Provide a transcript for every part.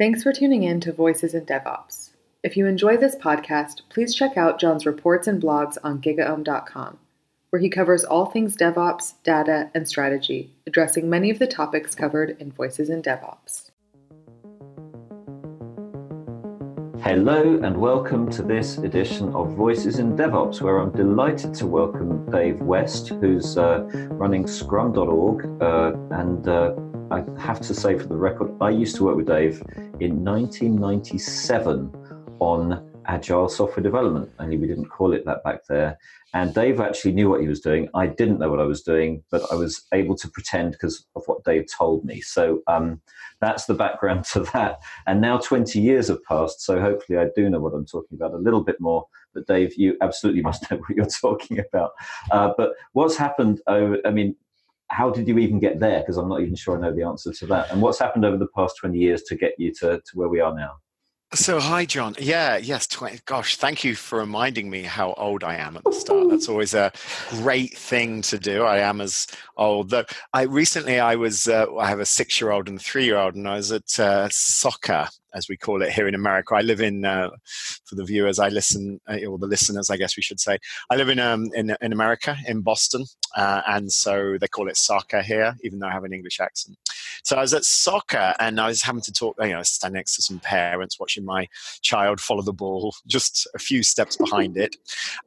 Thanks for tuning in to Voices in DevOps. If you enjoy this podcast, please check out Jon's reports and blogs on gigaom.com, where he covers all things DevOps, data, and strategy, addressing many of the topics covered in Voices in DevOps. Hello, and welcome to this edition of Voices in DevOps, where I'm delighted to welcome Dave West, who's uh, running scrum.org uh, and uh, I have to say for the record, I used to work with Dave in 1997 on agile software development, only we didn't call it that back there. And Dave actually knew what he was doing. I didn't know what I was doing, but I was able to pretend because of what Dave told me. So um, that's the background to that. And now 20 years have passed, so hopefully I do know what I'm talking about a little bit more. But Dave, you absolutely must know what you're talking about. Uh, but what's happened? Over, I mean, how did you even get there? Because I'm not even sure I know the answer to that. And what's happened over the past 20 years to get you to, to where we are now? So, hi, Jon. Yeah, yes. 20, gosh, thank you for reminding me how old I am at the start. That's always a great thing to do. I am as old. Though I recently, I was, uh, I have a six-year-old and a three-year-old, and I was at uh, soccer as we call it here in America. I live in, uh, for the viewers, I listen, uh, or the listeners, I guess we should say. I live in um, in, in America, in Boston, uh, and so they call it soccer here, even though I have an English accent. So I was at soccer, and I was having to talk, you know, stand next to some parents watching my child follow the ball, just a few steps behind it,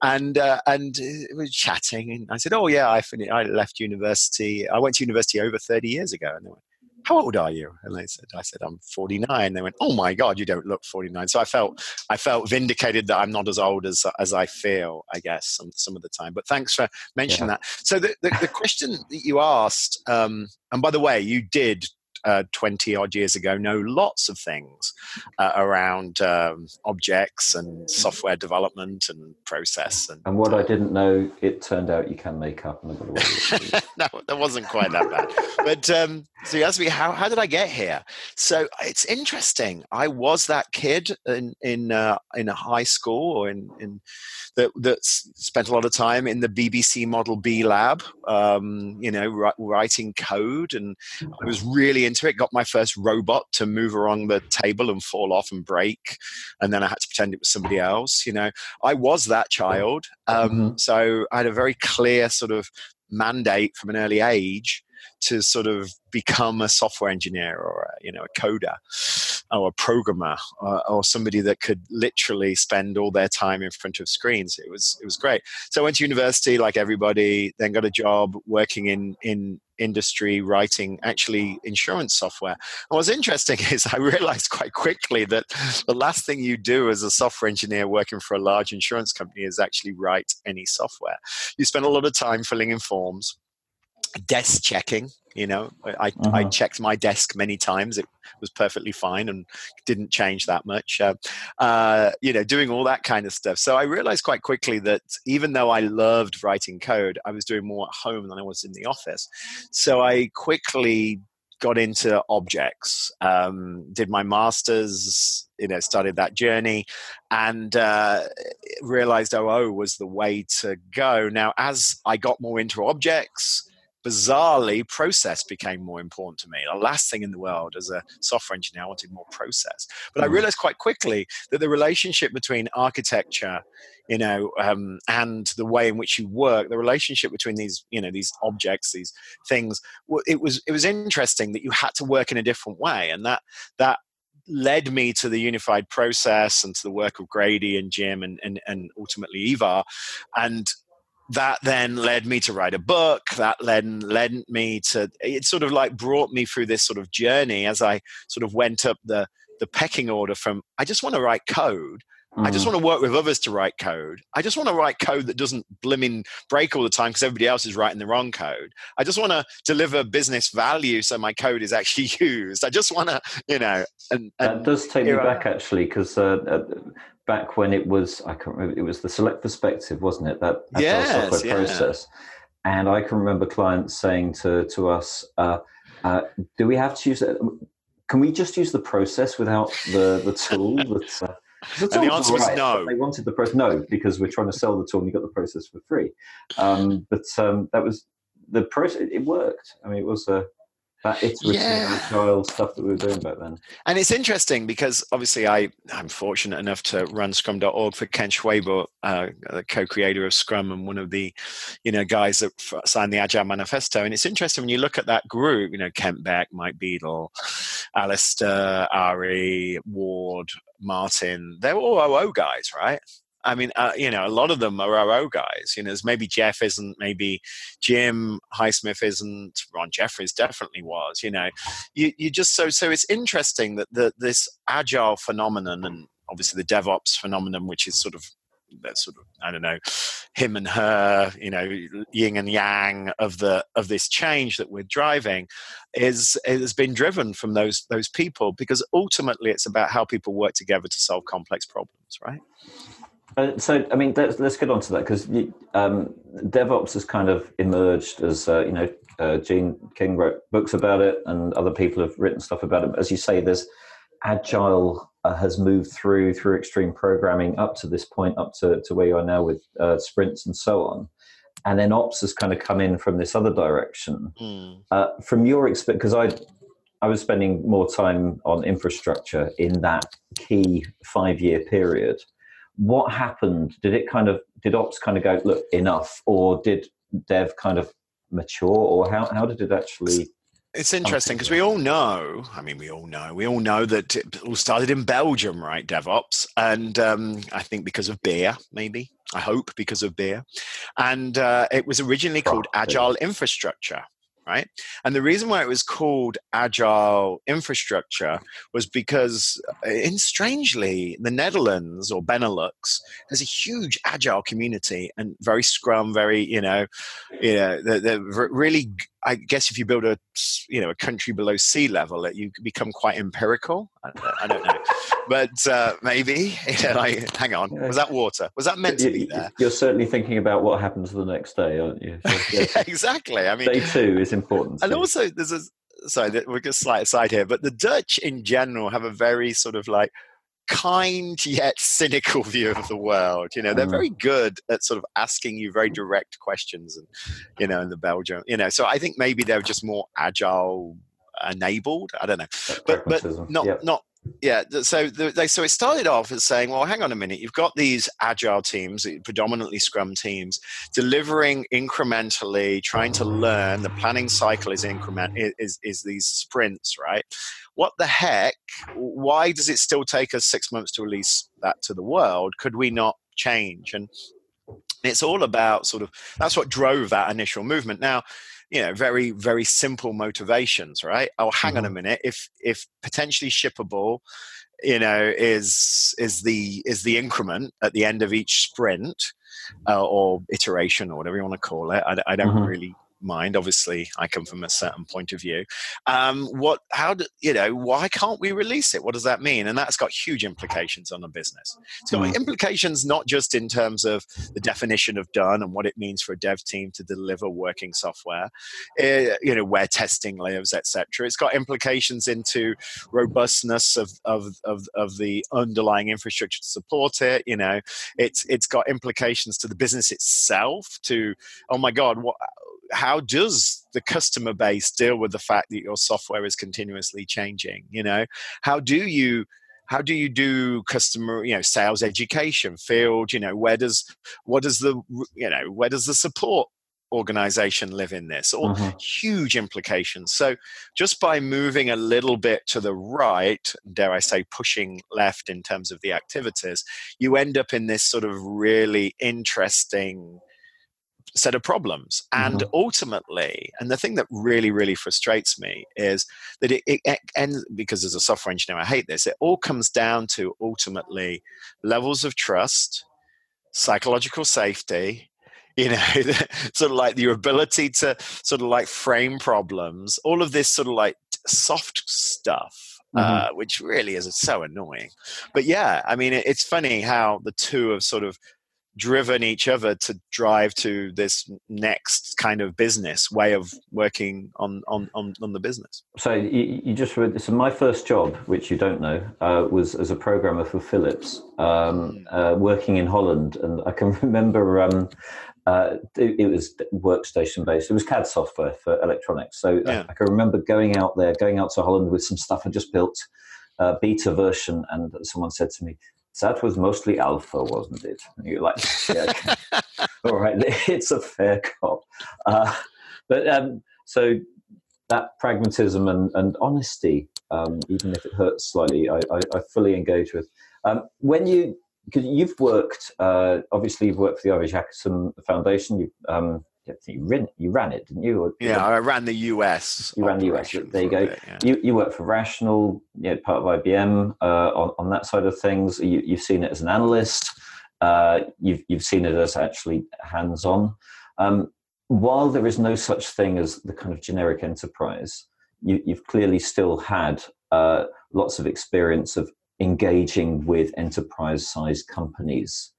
and uh, and we were chatting, and I said, "Oh yeah, I finished, I left university. I went to university over thirty years ago," and they went how old are you? And they said, I said, I'm 49. They went, oh my God, you don't look 49. So I felt, I felt vindicated that I'm not as old as, as I feel, I guess, some, some of the time. But thanks for mentioning yeah. that. So the, the, the, question that you asked, um, and by the way, you did uh, 20 odd years ago know lots of things uh, around um, objects and software development and process. And, and what I didn't know, it turned out you can make up. no, that wasn't quite that bad. but um, so you asked me, how, how did I get here? So it's interesting. I was that kid in, in, uh, in a high school or in, in that, that spent a lot of time in the BBC Model B lab, um, you know, writing code. And I was really into it. Got my first robot to move around the table and fall off and break, and then I had to pretend it was somebody else. You know, I was that child, um, mm-hmm. so I had a very clear sort of mandate from an early age to sort of become a software engineer or a, you know a coder or a programmer or, or, somebody that could literally spend all their time in front of screens. It was it was great. So i went to university like everybody then got a job working in in industry writing actually insurance software. And what's interesting is i realized quite quickly that the last thing you do as a software engineer working for a large insurance company is actually write any software. You spend a lot of time filling in forms desk checking you know? I uh-huh. i checked my desk many times it was perfectly fine and didn't change that much uh, uh, you know doing all that kind of stuff. So i realized quite quickly that even though i loved writing code i was doing more at home than i was in the office. So i quickly got into objects um, did my masters you know started that journey and uh, realized oo was the way to go. Now as i got more into objects bizarrely, process became more important to me. The last thing in the world as a software engineer, I wanted more process. But I mm. realized quite quickly that the relationship between architecture, you know, um, and the way in which you work, the relationship between these, you know, these objects, these things, it was it was interesting that you had to work in a different way, and that that led me to the unified process and to the work of Grady and Jim and, and, and ultimately Ivar. And that then led me to write a book that then led me to it sort of like brought me through this sort of journey as i sort of went up the the pecking order from i just want to write code mm. i just mm. want to work with others to write code i just want to write code that doesn't blimmin break all the time because everybody else is writing the wrong code i just want to deliver business value so my code is actually used i just want to you know and, and that does take me back actually because uh, uh, back when it was I can't remember it was the select perspective, wasn't it? That yes, software yeah. process. And I can remember clients saying to to us, uh, uh, "Do we have to use it? Can we just use the process without the the tool?" That's, uh, and the answer right, was no. They wanted the process. No, because we're trying to sell the tool and you got the process for free. Um, but um, that was the process. It worked. I mean, it was a that iterative yeah. agile stuff that we were doing back then. And it's interesting because obviously I, I'm fortunate enough to run Scrum.org for Ken Schwaber, uh, the co-creator of Scrum and one of the, you know, guys that signed the Agile Manifesto. And it's interesting when you look at that group, you know, Kent Beck, Mike Beedle, Alistair, Arie, Ward, Martin, they're all OO guys, right? I mean, uh, you know, a lot of them are OO guys. You know, maybe Jeff isn't, maybe Jim Highsmith isn't, Ron Jeffries definitely was. You know, you you just so so it's interesting that the this agile phenomenon and obviously the DevOps phenomenon, which is sort of that sort of I don't know, him and her, you know, yin and yang of the of this change that we're driving, is has been driven from those those people because ultimately it's about how people work together to solve complex problems, right? Uh, so, I mean, let's, let's get on to that because um, DevOps has kind of emerged as, uh, you know, uh, Gene Kim wrote books about it and other people have written stuff about it. As you say, there's Agile uh, has moved through through extreme programming up to this point, up to, to where you are now with uh, sprints and so on. And then Ops has kind of come in from this other direction. Mm. from your experience, because I I was spending more time on infrastructure in that key five year period what happened? Did it kind of did ops kind of go look enough, or did dev kind of mature, or how how did it actually? It's interesting because we all know. I mean, we all know. We all know that it all started in Belgium, right? DevOps, and um, I think because of beer, maybe. I hope because of beer, and uh, it was originally called Agile Infrastructure right? And the reason why it was called agile infrastructure was because, uh, in strangely, the Netherlands or Benelux has a huge agile community and very Scrum, very you know, you know, they're, they're really I guess if you build a you know a country below sea level, you become quite empirical. I, I don't know, but uh, maybe you know, like, hang on, was that water? Was that meant to be there? You're certainly thinking about what happens the next day, aren't you? So, yeah. yeah, exactly. I mean, day two is important. And also, there's a sorry, we're going to slide aside here, but the Dutch in general have a very sort of like kind yet cynical view of the world. You know, they're mm. very good at sort of asking you very direct questions, and you know, in the Belgium, you know, so I think maybe they're just more agile enabled. I don't know, but but not yep. not yeah so they so it started off as saying well hang on a minute you've got these agile teams eh, predominantly scrum teams delivering incrementally trying to learn the planning cycle is increment is is these sprints right what the heck? Why does it still take us six months to release that to the world? Could we not change? And it's all about sort of that's what drove that initial movement. Now, you know, very very simple motivations, right? Oh, hang mm-hmm. on a mm-hmm. minute. If if potentially shippable, you know, is is the is the increment at the end of each sprint uh, or iteration or whatever you want to call it. I, I don't mm-hmm. really mind. Obviously, I come from a certain point of view. Um, what? How do you know? Why can't we release it? What does that mean? And that's got huge implications on the business. It's got mm. implications not just in terms of the definition of done and what it means for a dev team to deliver working software. Uh, you know where testing lives, etc. It's got implications into robustness of, of of of the underlying infrastructure to support it. You know, it's it's got implications to the business itself. To oh my god, what how does the customer base deal with the fact that your software is continuously changing you know? How do you how do you do customer you know sales education field? You know where does what does the you know where does the support organization live in this? Or mm-hmm. huge implications. So just by moving a little bit to the right dare i say pushing left in terms of the activities you end up in this sort of really interesting set of problems. And mm-hmm. ultimately, and the thing that really, really frustrates me is that it, it, it ends, because as a software engineer, I hate this, it all comes down to ultimately levels of trust, psychological safety, you know, sort of like your ability to sort of like frame problems, all of this sort of like soft stuff. Mm-hmm. Uh, which really is so annoying, but yeah, I mean, it's funny how the two have sort of driven each other to drive to this next kind of business way of working on on on, on the business so you, you just read so my first job which you don't know uh, was as a programmer for philips um, hmm. uh, working in holland and i can remember um, uh, it, it, was workstation based. It was CAD software for electronics. So yeah. I, I, can remember going out there, going out to Holland with some stuff I just built, uh, beta version, and someone said to me, that was mostly alpha, wasn't it? And you're like, yeah, all right, it's a fair cop. Uh, but um, so that pragmatism and, and honesty, um, even if it hurts slightly, I, I, I fully engage with. Um, when you, because you've worked, uh, obviously you've worked for the Ivar Jacobson Foundation, you um, you ran, you ran it, didn't you? Or, yeah, I ran the US. You ran the US. There you go. Bit, yeah. You you work for Rational, you know, part of IBM uh, on on that side of things. You, you've seen it as an analyst. Uh, you've you've seen it as actually hands on. Um, while there is no such thing as the kind of generic enterprise, you, have clearly still had uh, lots of experience of engaging with enterprise sized companies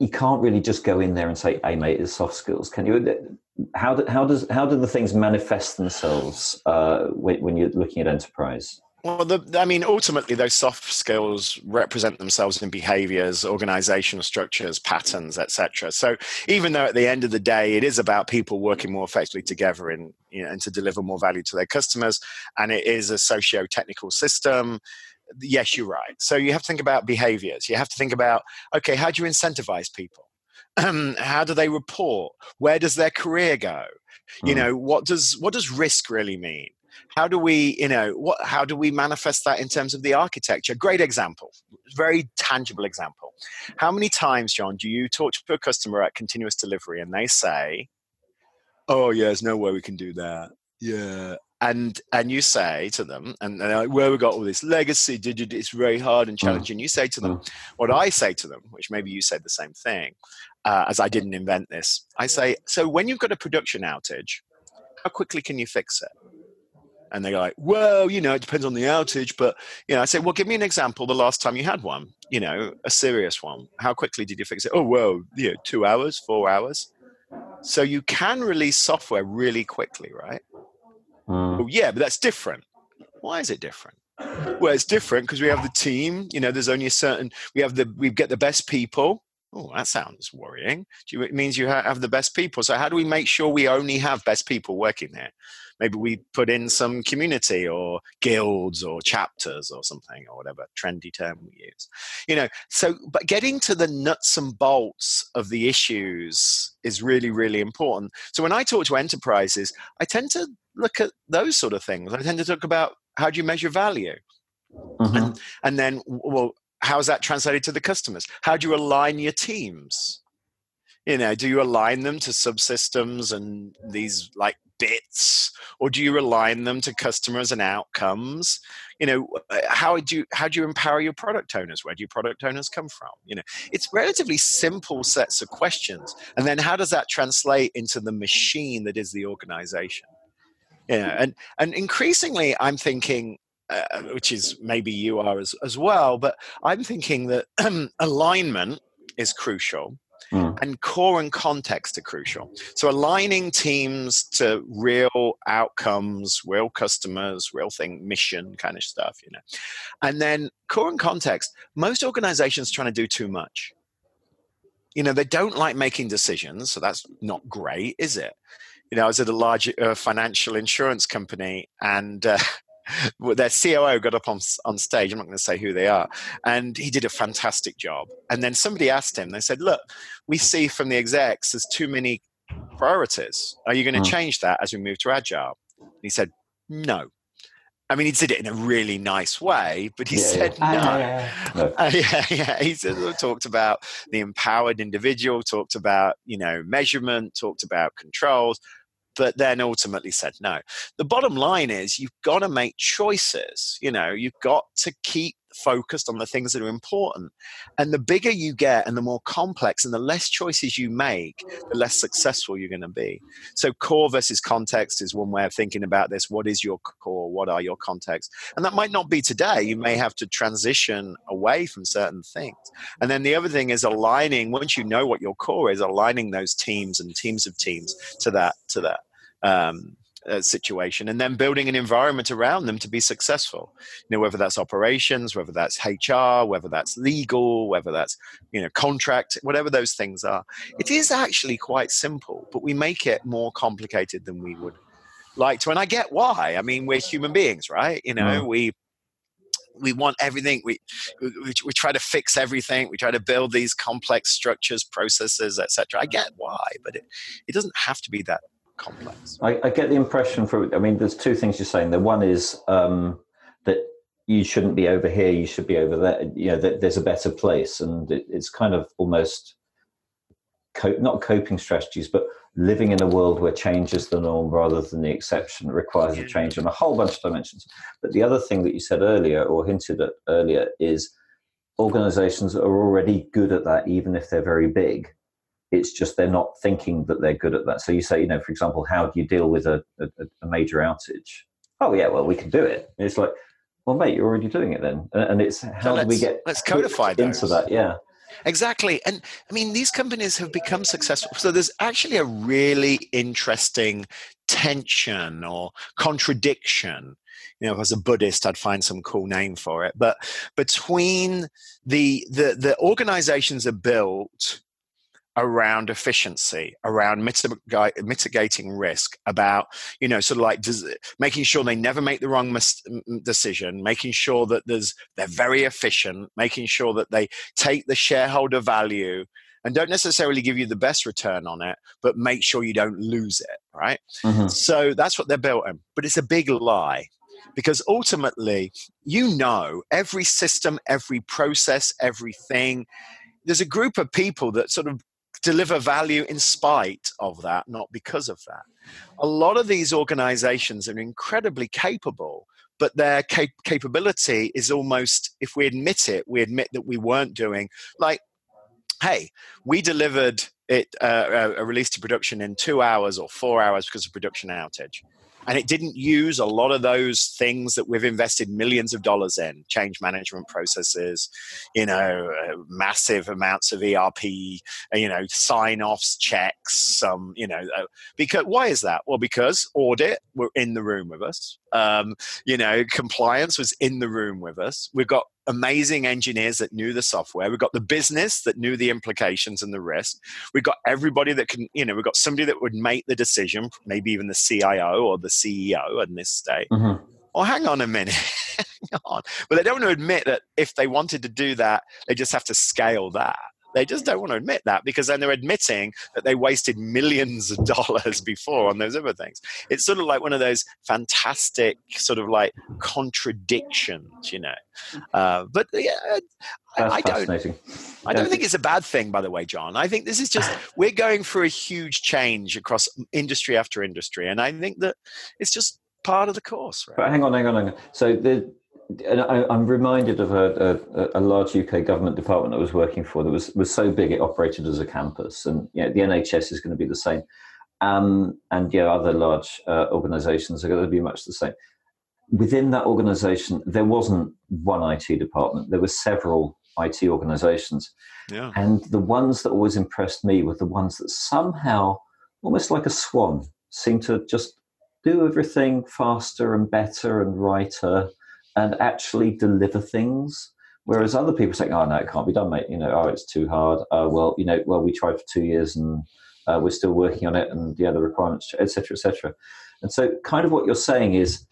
you can't really just go in there and say, "Hey, mate, it's soft skills." Can you? How do, how does how do the things manifest themselves uh, when, when, you're looking at enterprise? Well, the, I mean, ultimately, those soft skills represent themselves in behaviors, organizational structures, patterns, etc. So, even though at the end of the day, it is about people working more effectively together in, you know, and to deliver more value to their customers, and it is a socio-technical system yes, you're right. So you have to think about behaviors. You have to think about, okay, how do you incentivize people? how do they report? Where does their career go? You hmm. know, what does what does risk really mean? How do we, you know, what how do we manifest that in terms of the architecture? Great example, very tangible example. How many times, Jon, do you talk to a customer at continuous delivery and they say, "Oh, yeah, there's no way we can do that." Yeah, and and you say to them, and, they're like, where we got all this legacy, did it's very hard and mm. challenging. Mm. You say to them, mm. what I say to them, which maybe you said the same thing, uh, as I didn't invent this. I say, so when you've got a production outage, how quickly can you fix it? And they're like, well, you know, it depends on the outage. But, you know, I say, well, give me an example the last time you had one, you know, a serious one. How quickly did you fix it? Oh, well, you know, two hours, four hours. So you can release software really quickly, right? Mm. Well, yeah, but that's different. Why is it different? Well, it's different because we have the team. You know, there's only a certain. We have the. We get the best people. Oh, that sounds worrying. It means you have the best people. So how do we make sure we only have best people working there? Maybe we put in some community or guilds or chapters or something or whatever trendy term we use. You know so but getting to the nuts and bolts of the issues is really really important. So when i talk to enterprises i tend to look at those sort of things. I tend to talk about how do you measure value? Mm-hmm. and, and then well how's that translated to the customers? How do you align your teams? You know do you align them to subsystems and these like bits or do you align them to customers and outcomes? You know uh, how do you how do you empower your product owners? Where do your product owners come from? You know it's relatively simple sets of questions. And then how does that translate into the machine that is the organization? Yeah and and increasingly i'm thinking uh, which is maybe you are as, as well but i'm thinking that alignment is crucial Mm. And core and context are crucial. So aligning teams to real outcomes, real customers, real thing, mission kind of stuff, you know. And then core and context, most organizations trying to do too much. You know, they don't like making decisions, so that's not great, is it? You know, I was at a large uh, financial insurance company and uh, their COO got up on, on stage. I'm not going to say who they are. And he did a fantastic job. And then somebody asked him, they said, Look, we see from the execs there's too many priorities. Are you going to mm. change that as we move to Agile? And he said, No. I mean, he did it in a really nice way, but he yeah, said yeah. no. yeah, yeah. Uh, yeah, yeah. He said, talked about the empowered individual, talked about you know measurement, talked about controls, but then ultimately said no. The bottom line is you've got to make choices. You know, you've got to keep focused on the things that are important. And the bigger you get and the more complex and the less choices you make, the less successful you're going to be. So, core versus context is one way of thinking about this. What is your core? What are your contexts? And that might not be today. You may have to transition away from certain things. And then the other thing is aligning, once you know what your core is, aligning those teams and teams of teams to that, to that. Um, uh, situation and then building an environment around them to be successful. You know whether that's operations whether that's hr whether that's legal whether that's you know contract whatever those things are. It is actually quite simple but we make it more complicated than we would like to and i get why. I mean we're human beings right? You know mm. we we want everything. We, we, we try to fix everything. We try to build these complex structures processes etc i get why but it, it doesn't have to be that complex. I, I, get the impression from. I mean, there's two things you're saying. The one is um, that you shouldn't be over here. You should be over there. You know, that there's a better place, and it, it's kind of almost cope, not coping strategies, but living in a world where change is the norm rather than the exception requires a change on a whole bunch of dimensions. But the other thing that you said earlier or hinted at earlier is organizations are already good at that, even if they're very big it's just they're not thinking that they're good at that. So you say, you know, for example, how do you deal with a, a, a major outage? Oh yeah, well we can do it. And it's like, well, mate, you're already doing it then, and it's how so do we get let's codify into that? Yeah, exactly. And I mean, these companies have become successful. So there's actually a really interesting tension or contradiction you know, as a Buddhist, I'd find some cool name for it. But between the the the organizations are built around efficiency, around mitig- mitigating risk, about you know sort of like does, making sure they never make the wrong mis- decision, making sure that there's they're very efficient, making sure that they take the shareholder value and don't necessarily give you the best return on it, but make sure you don't lose it, right? Mm-hmm. So that's what they're built on. But it's a big lie because ultimately, you know, every system, every process, everything there's a group of people that sort of deliver value in spite of that, not because of that. A lot of these organizations are incredibly capable, but their cap- capability is almost, if we admit it, we admit that we weren't doing, like, hey, we delivered it uh, a release to production in two hours or four hours because of production outage and it didn't use a lot of those things that we've invested millions of dollars in change management processes you know uh, massive amounts of erp you know sign offs checks um, you know uh, because why is that? Well because audit were in the room with us um, you know compliance was in the room with us we've got amazing engineers that knew the software. We've got the business that knew the implications and the risk. We've got everybody that can, you know, we've got somebody that would make the decision, maybe even the CIO or the CEO in this state. Mm-hmm. Well, hang on a minute. hang on. But they don't want to admit that if they wanted to do that, they just have to scale that. They just don't want to admit that because then they're admitting that they wasted millions of dollars before on those other things. It's sort of like one of those fantastic sort of like contradictions, you know. Uh, but yeah, I, I don't. I don't think it's a bad thing, by the way, Jon. I think this is just we're going through a huge change across industry after industry, and I think that it's just part of the course. Right? But hang on, hang on, hang on. So the and I, am reminded of a, a, a, large UK government department I was working for that was, was so big it operated as a campus, and you know, the NHS is going to be the same, um, and yeah, other large uh, organisations are going to be much the same. Within that organisation, there wasn't one IT department; there were several IT organisations, yeah. and the ones that always impressed me were the ones that somehow, almost like a swan, seemed to just do everything faster and better and righter and actually deliver things. Whereas other people say, "Oh no, it can't be done, mate." You know, oh, it's too hard. Uh, well, you know, well, we tried for two years and uh, we're still working on it, and yeah, the requirements, etc., etc. And so, kind of what you're saying is,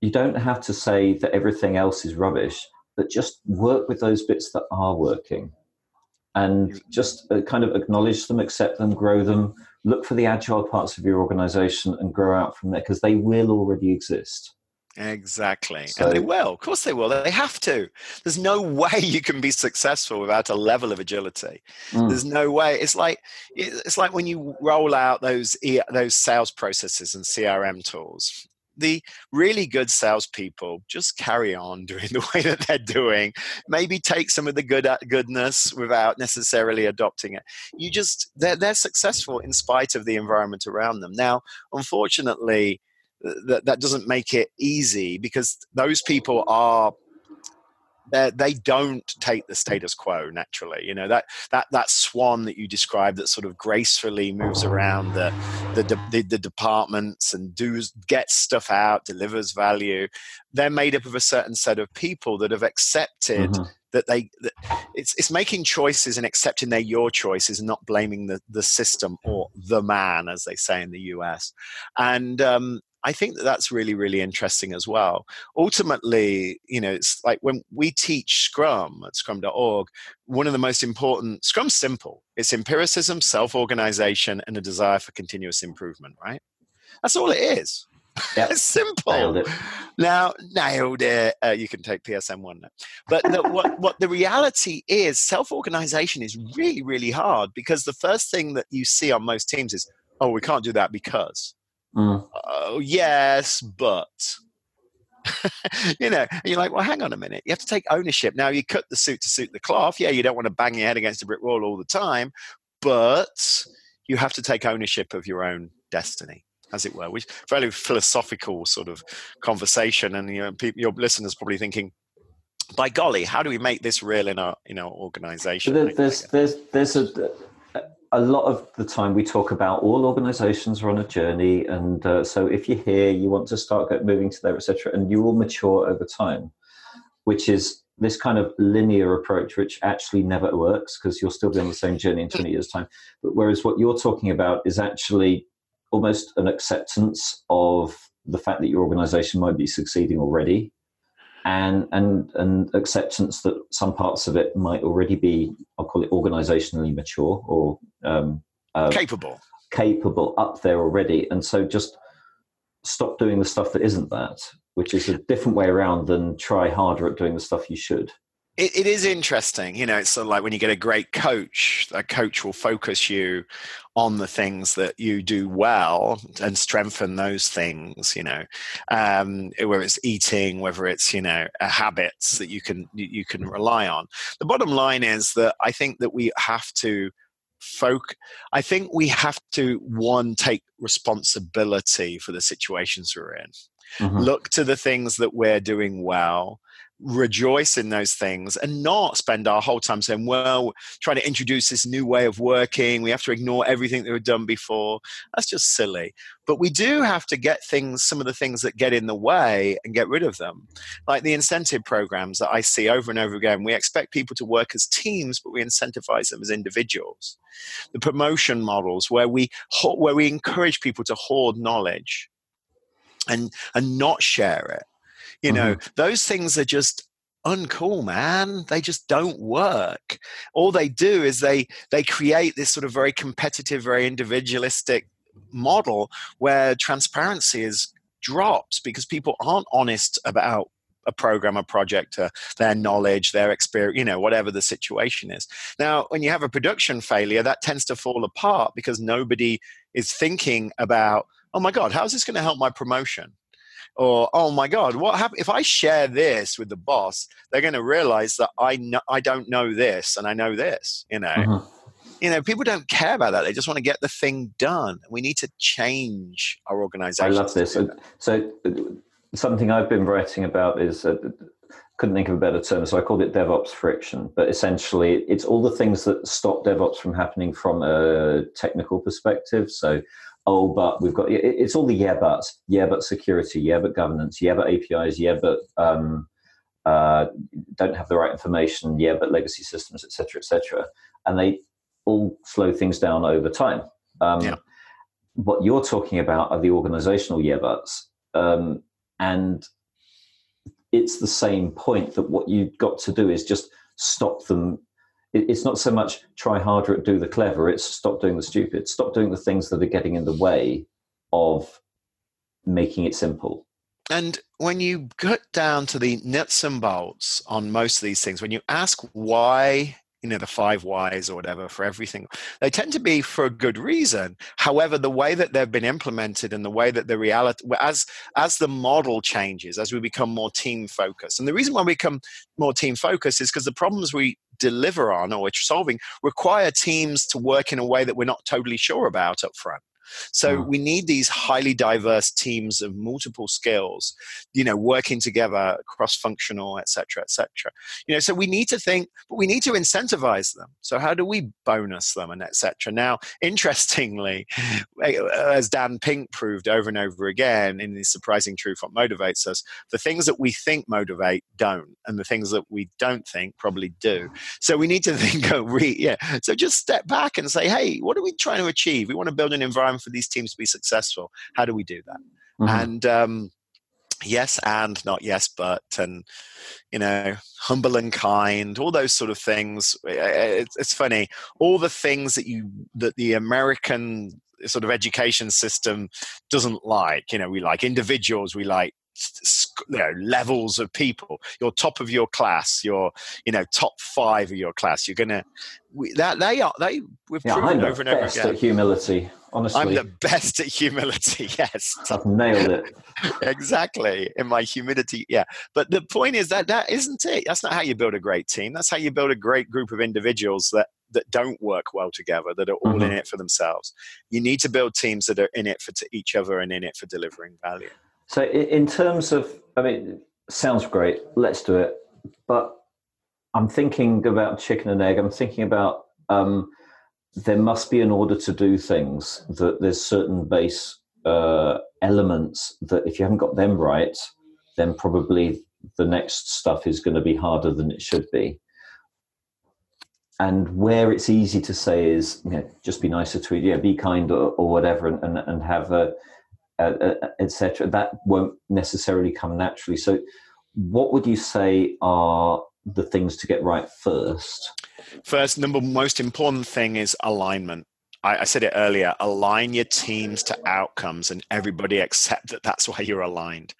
you don't have to say that everything else is rubbish, but just work with those bits that are working, and just uh, kind of acknowledge them, accept them, grow them. Look for the agile parts of your organization and grow out from there because they will already exist. Exactly. So, and they will. Of course they will. They have to. There's no way you can be successful without a level of agility. Mm. There's no way. It's like it's like when you roll out those those sales processes and CRM tools. the really good salespeople just carry on doing the way that they're doing. Maybe take some of the good uh, goodness without necessarily adopting it. You just they're they're successful in spite of the environment around them. Now, unfortunately, that that doesn't make it easy because those people are they don't take the status quo naturally. You know that that that swan that you described that sort of gracefully moves around the the, the, the departments and does gets stuff out, delivers value. They're made up of a certain set of people that have accepted. Mm-hmm. That they, that it's it's making choices and accepting they're your choices, and not blaming the the system or the man, as they say in the U.S. And um, I think that that's really, really interesting as well. Ultimately, you know, it's like when we teach Scrum at scrum.org, one of the most important, Scrum's simple. It's empiricism, self organization, and a desire for continuous improvement, right? That's all it is. Yep. it's simple. Nailed it. Now, nailed it. Uh, you can take PSM one now. But the, what, what the reality is, self organization is really, really hard because the first thing that you see on most teams is, oh, we can't do that because. Mm. Oh, yes, but. you know, and you're like, well, hang on a minute. You have to take ownership. Now, you cut the suit to suit the cloth. Yeah, you don't want to bang your head against a brick wall all the time, but you have to take ownership of your own destiny, as it were, which very philosophical sort of conversation. And you know, people, your listeners probably thinking, by golly, how do we make this real in our in our organization? There's there's there's a a lot of the time we talk about all organizations are on a journey and uh, so if you're here you want to start moving to there etc and you will mature over time which is this kind of linear approach which actually never works because you'll still be on the same journey in 20 years time. But whereas what you're talking about is actually almost an acceptance of the fact that your organization might be succeeding already and and and acceptance that some parts of it might already be I'll call it organizationally mature or um, uh, capable. capable up there already. And so just stop doing the stuff that isn't that which is a different way around than try harder at doing the stuff you should it, it is interesting. You know, it's sort of like when you get a great coach, a coach will focus you on the things that you do well and strengthen those things, you know, um, whether it's eating, whether it's, you know, habits that you can, you can rely on. The bottom line is that I think that we have to folk i think we have to one take responsibility for the situations we're in mm-hmm. look to the things that we're doing well rejoice in those things and not spend our whole time saying, well, trying to introduce this new way of working. We have to ignore everything that we've done before. That's just silly. But we do have to get things, some of the things that get in the way and get rid of them. Like the incentive programs that I see over and over again. We expect people to work as teams, but we incentivize them as individuals. The promotion models where we, where we encourage people to hoard knowledge and, and not share it you know, mm-hmm. those things are just uncool man they just don't work all they do is they they create this sort of very competitive very individualistic model where transparency is drops because people aren't honest about a program, a project, uh, their knowledge, their experience, you know, whatever the situation is. Now, when you have a production failure, that tends to fall apart because nobody is thinking about, oh my God, how's this going to help my promotion? Or oh my god what happens if i share this with the boss they're going to realize that i know i don't know this and i know this you know? Uh-huh. you know people don't care about that they just want to get the thing done. We need to change our organization i love this. so uh, something i've been writing about is uh, couldn't think of a better term so i called it devops friction. But essentially it's all the things that stop devops from happening from a technical perspective. So oh, but we've got it's all the yeah, but yeah, but security, yeah, but governance, yeah, but APIs, yeah, but um, uh, don't have the right information, yeah, but legacy systems, etc., etc., and they all slow things down over time. Um, yeah. What you're talking about are the organizational yeah buts, um, and it's the same point that what you've got to do is just stop them it's not so much try harder at do the clever it's stop doing the stupid. Stop doing the things that are getting in the way of making it simple. And when you get down to the nuts and bolts on most of these things when you ask why you know the five whys or whatever for everything. They tend to be for a good reason. However the way that they've been implemented and the way that the reality as as the model changes as we become more team focused. And the reason why we become more team focused is because the problems we deliver on or we're solving require teams to work in a way that we're not totally sure about up front so mm. we need these highly diverse teams of multiple skills, you know, working together, cross-functional, etc., etc. You know, so we need to think, but we need to incentivize them. So how do we bonus them and etc. Now, interestingly, as Dan Pink proved over and over again in the surprising truth, what motivates us, the things that we think motivate don't, and the things that we don't think probably do. So we need to think, oh, yeah. So just step back and say, hey, what are we trying to achieve? We want to build an environment for these teams to be successful. How do we do that? Mm-hmm. And um, yes and not yes but and you know humble and kind all those sort of things it's, funny all the things that you that the american sort of education system doesn't like you know we like individuals we like you know, levels of people. You're top of your class. You're you know top five of your class. You're gonna we, that they are they we've yeah, proven over and over again. Humility, honestly, I'm the best at humility. Yes, I've nailed it exactly in my humility. Yeah, but the point is that that isn't it. That's not how you build a great team. That's how you build a great group of individuals that that don't work well together, that are all mm-hmm. in it for themselves. You need to build teams that are in it for each other and in it for delivering value. So, in terms of, I mean, sounds great. Let's do it. But I'm thinking about chicken and egg. I'm thinking about um, there must be an order to do things. That there's certain base uh, elements that if you haven't got them right, then probably the next stuff is going to be harder than it should be. And where it's easy to say is, you know, just be nicer to it, yeah, be kind or, or whatever, and, and, and have a etc. That won't necessarily come naturally. So, what would you say are the things to get right first? First, number most important thing is alignment. I, I, said it earlier align your teams to outcomes and everybody accept that that's why you're aligned.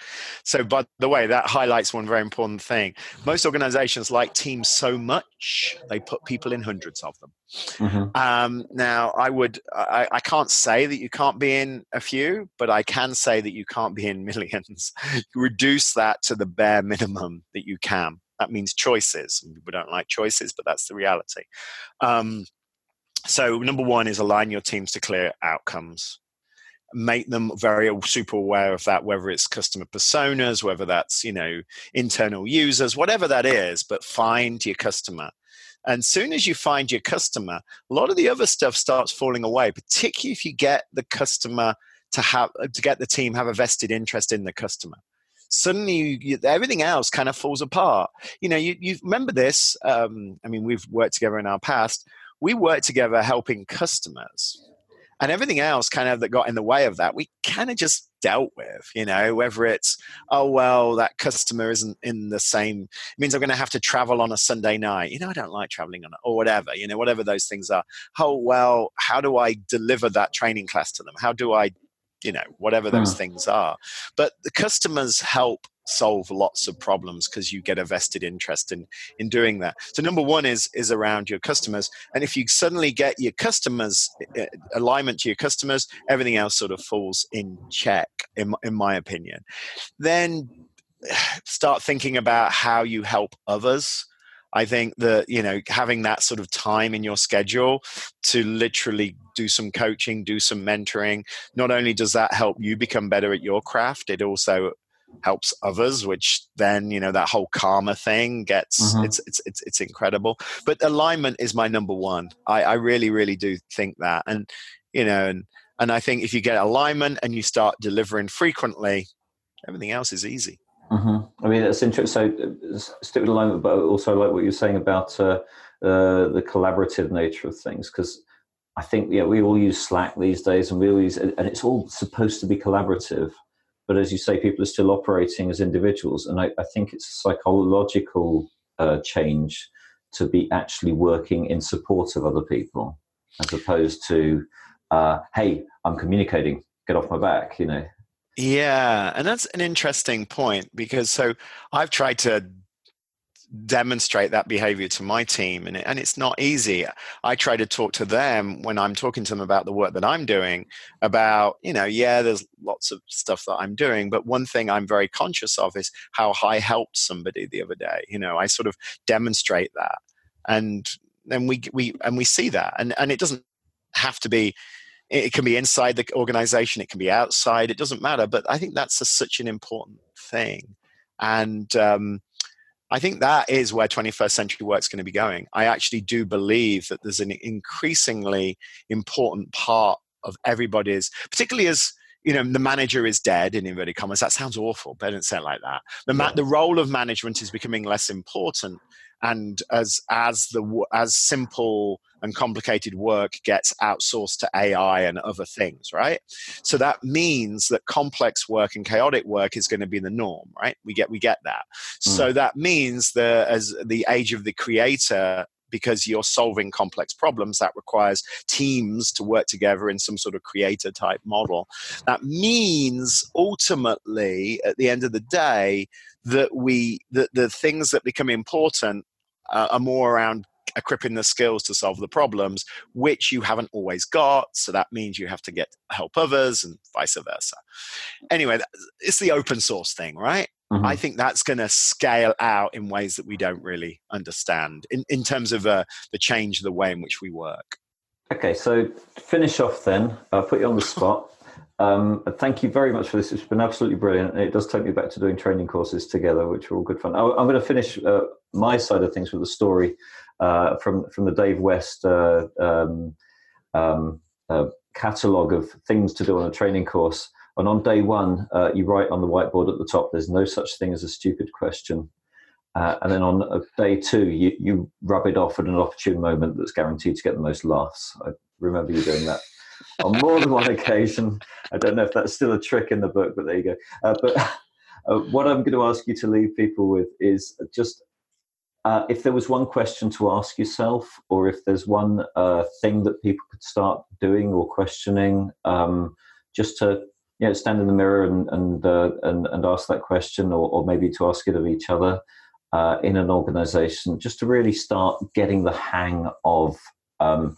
So by the way that highlights one very important thing. Most organizations like teams so much they put people in hundreds of them. Mm-hmm. um, now i would I, I can't say that you can't be in a few but i can say that you can't be in millions. Reduce that to the bare minimum that you can that means choices. We don't like choices, but that's the reality. Um, so number one is align your teams to clear outcomes make them very super aware of that whether it's customer personas whether that's you know internal users whatever that is but find your customer and soon as you find your customer a lot of the other stuff starts falling away particularly if you get the customer to have to get the team have a vested interest in the customer suddenly you, everything else kind of falls apart. You know you, you remember this um, i mean we've worked together in our past. We worked together helping customers and everything else kind of that got in the way of that we kind of just dealt with you know whether it's oh well that customer isn't in the same it means i'm going to have to travel on a sunday night. You know i don't like traveling on or whatever you know whatever those things are. Oh well how do i deliver that training class to them? How do i you know whatever those mm. things are. But the customers help solve lots of problems because you get a vested interest in in doing that. So number one is is around your customers and if you suddenly get your customers uh, alignment to your customers everything else sort of falls in check in, in my opinion. Then start thinking about how you help others I think that you know having that sort of time in your schedule to literally do some coaching, do some mentoring, not only does that help you become better at your craft, it also helps others which then you know that whole karma thing gets mm-hmm. it's, it's it's it's incredible. But alignment is my number one. I i really really do think that. And you know and and i think if you get alignment and you start delivering frequently everything else is easy Mm-hmm. I mean, that's interesting. So, stick with alignment, but also like what you're saying about uh, uh, the collaborative nature of things, because I think yeah, we all use Slack these days, and we all use, and it's all supposed to be collaborative. But as you say, people are still operating as individuals, and I, I think it's a psychological uh, change to be actually working in support of other people, as opposed to, uh, "Hey, I'm communicating, get off my back," you know. Yeah, and that's an interesting point because so I've tried to demonstrate that behavior to my team and, it, and it's not easy. I try to talk to them when i'm talking to them about the work that i'm doing about you know yeah there's lots of stuff that i'm doing but one thing i'm very conscious of is how i helped somebody the other day you know i sort of demonstrate that and then we we and we see that and and it doesn't have to be it can be inside the organization it can be outside it doesn't matter but i think that's a, such an important thing and um, I think that is where 21st century work is going to be going. I actually do believe that there's an increasingly important part of everybody's, particularly as you know, the manager is dead in inverted commas. That sounds awful, but I didn't say it like that. The, ma- the role of management is becoming less important and as as the as simple and complicated work gets outsourced to AI and other things, right? So that means that complex work and chaotic work is going to be the norm, right? We get we get that. Mm. So that means that as the age of the creator because you're solving complex problems that requires teams to work together in some sort of creator type model that means ultimately at the end of the day that we that the things that become important uh, are more around equipping the skills to solve the problems, which you haven't always got. So that means you have to get help others and vice versa. Anyway, it's the open source thing, right? Mm-hmm. I think that's going to scale out in ways that we don't really understand in, in terms of uh, the change of the way in which we work. Okay, so finish off then. I'll put you on the spot. Um, thank you very much for this. It's been absolutely brilliant. It does take me back to doing training courses together, which were all good fun. I, am going to finish uh, my side of things with a story uh, from from the Dave West uh, um, um, uh, catalog of things to do on a training course. And on day one, uh, you write on the whiteboard at the top, "There's no such thing as a stupid question." Uh, and then on day two, you, you rub it off at an opportune moment that's guaranteed to get the most laughs. I remember you doing that on more than one occasion. I don't know if that's still a trick in the book, but there you go. Uh, but uh, what I'm going to ask you to leave people with is just uh, if there was one question to ask yourself, or if there's one uh, thing that people could start doing or questioning, um, just to you know, stand in the mirror and and uh, and, and ask that question, or, or maybe to ask it of each other. Uh, in an organization, just to really start getting the hang of um,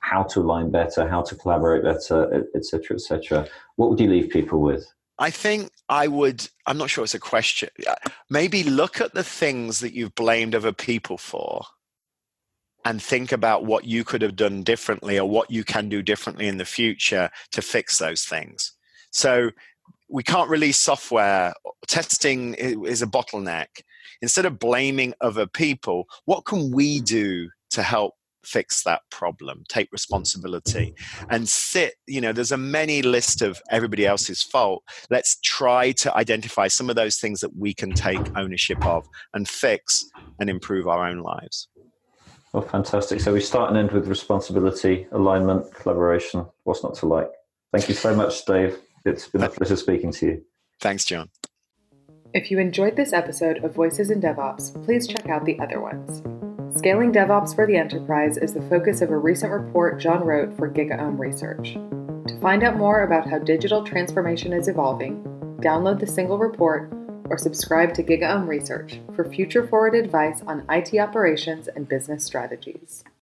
how to align better, how to collaborate better, etc., etc. What would you leave people with? I think I would. I'm not sure it's a question. Maybe look at the things that you've blamed other people for, and think about what you could have done differently, or what you can do differently in the future to fix those things. So we can't release software. Testing is a bottleneck. Instead of blaming other people, what can we do to help fix that problem take responsibility and sit you know there's a many list of everybody else's fault. Let's try to identify some of those things that we can take ownership of and fix and improve our own lives. Well fantastic. So we start and end with responsibility alignment collaboration what's not to like. Thank you so much dave it's been a pleasure speaking to you thanks Jon if you enjoyed this episode of voices in devops please check out the other ones Scaling DevOps for the Enterprise is the focus of a recent report Jon wrote for GigaOM Research. To find out more about how digital transformation is evolving, download the single report or subscribe to GigaOM Research for future forward advice on IT operations and business strategies.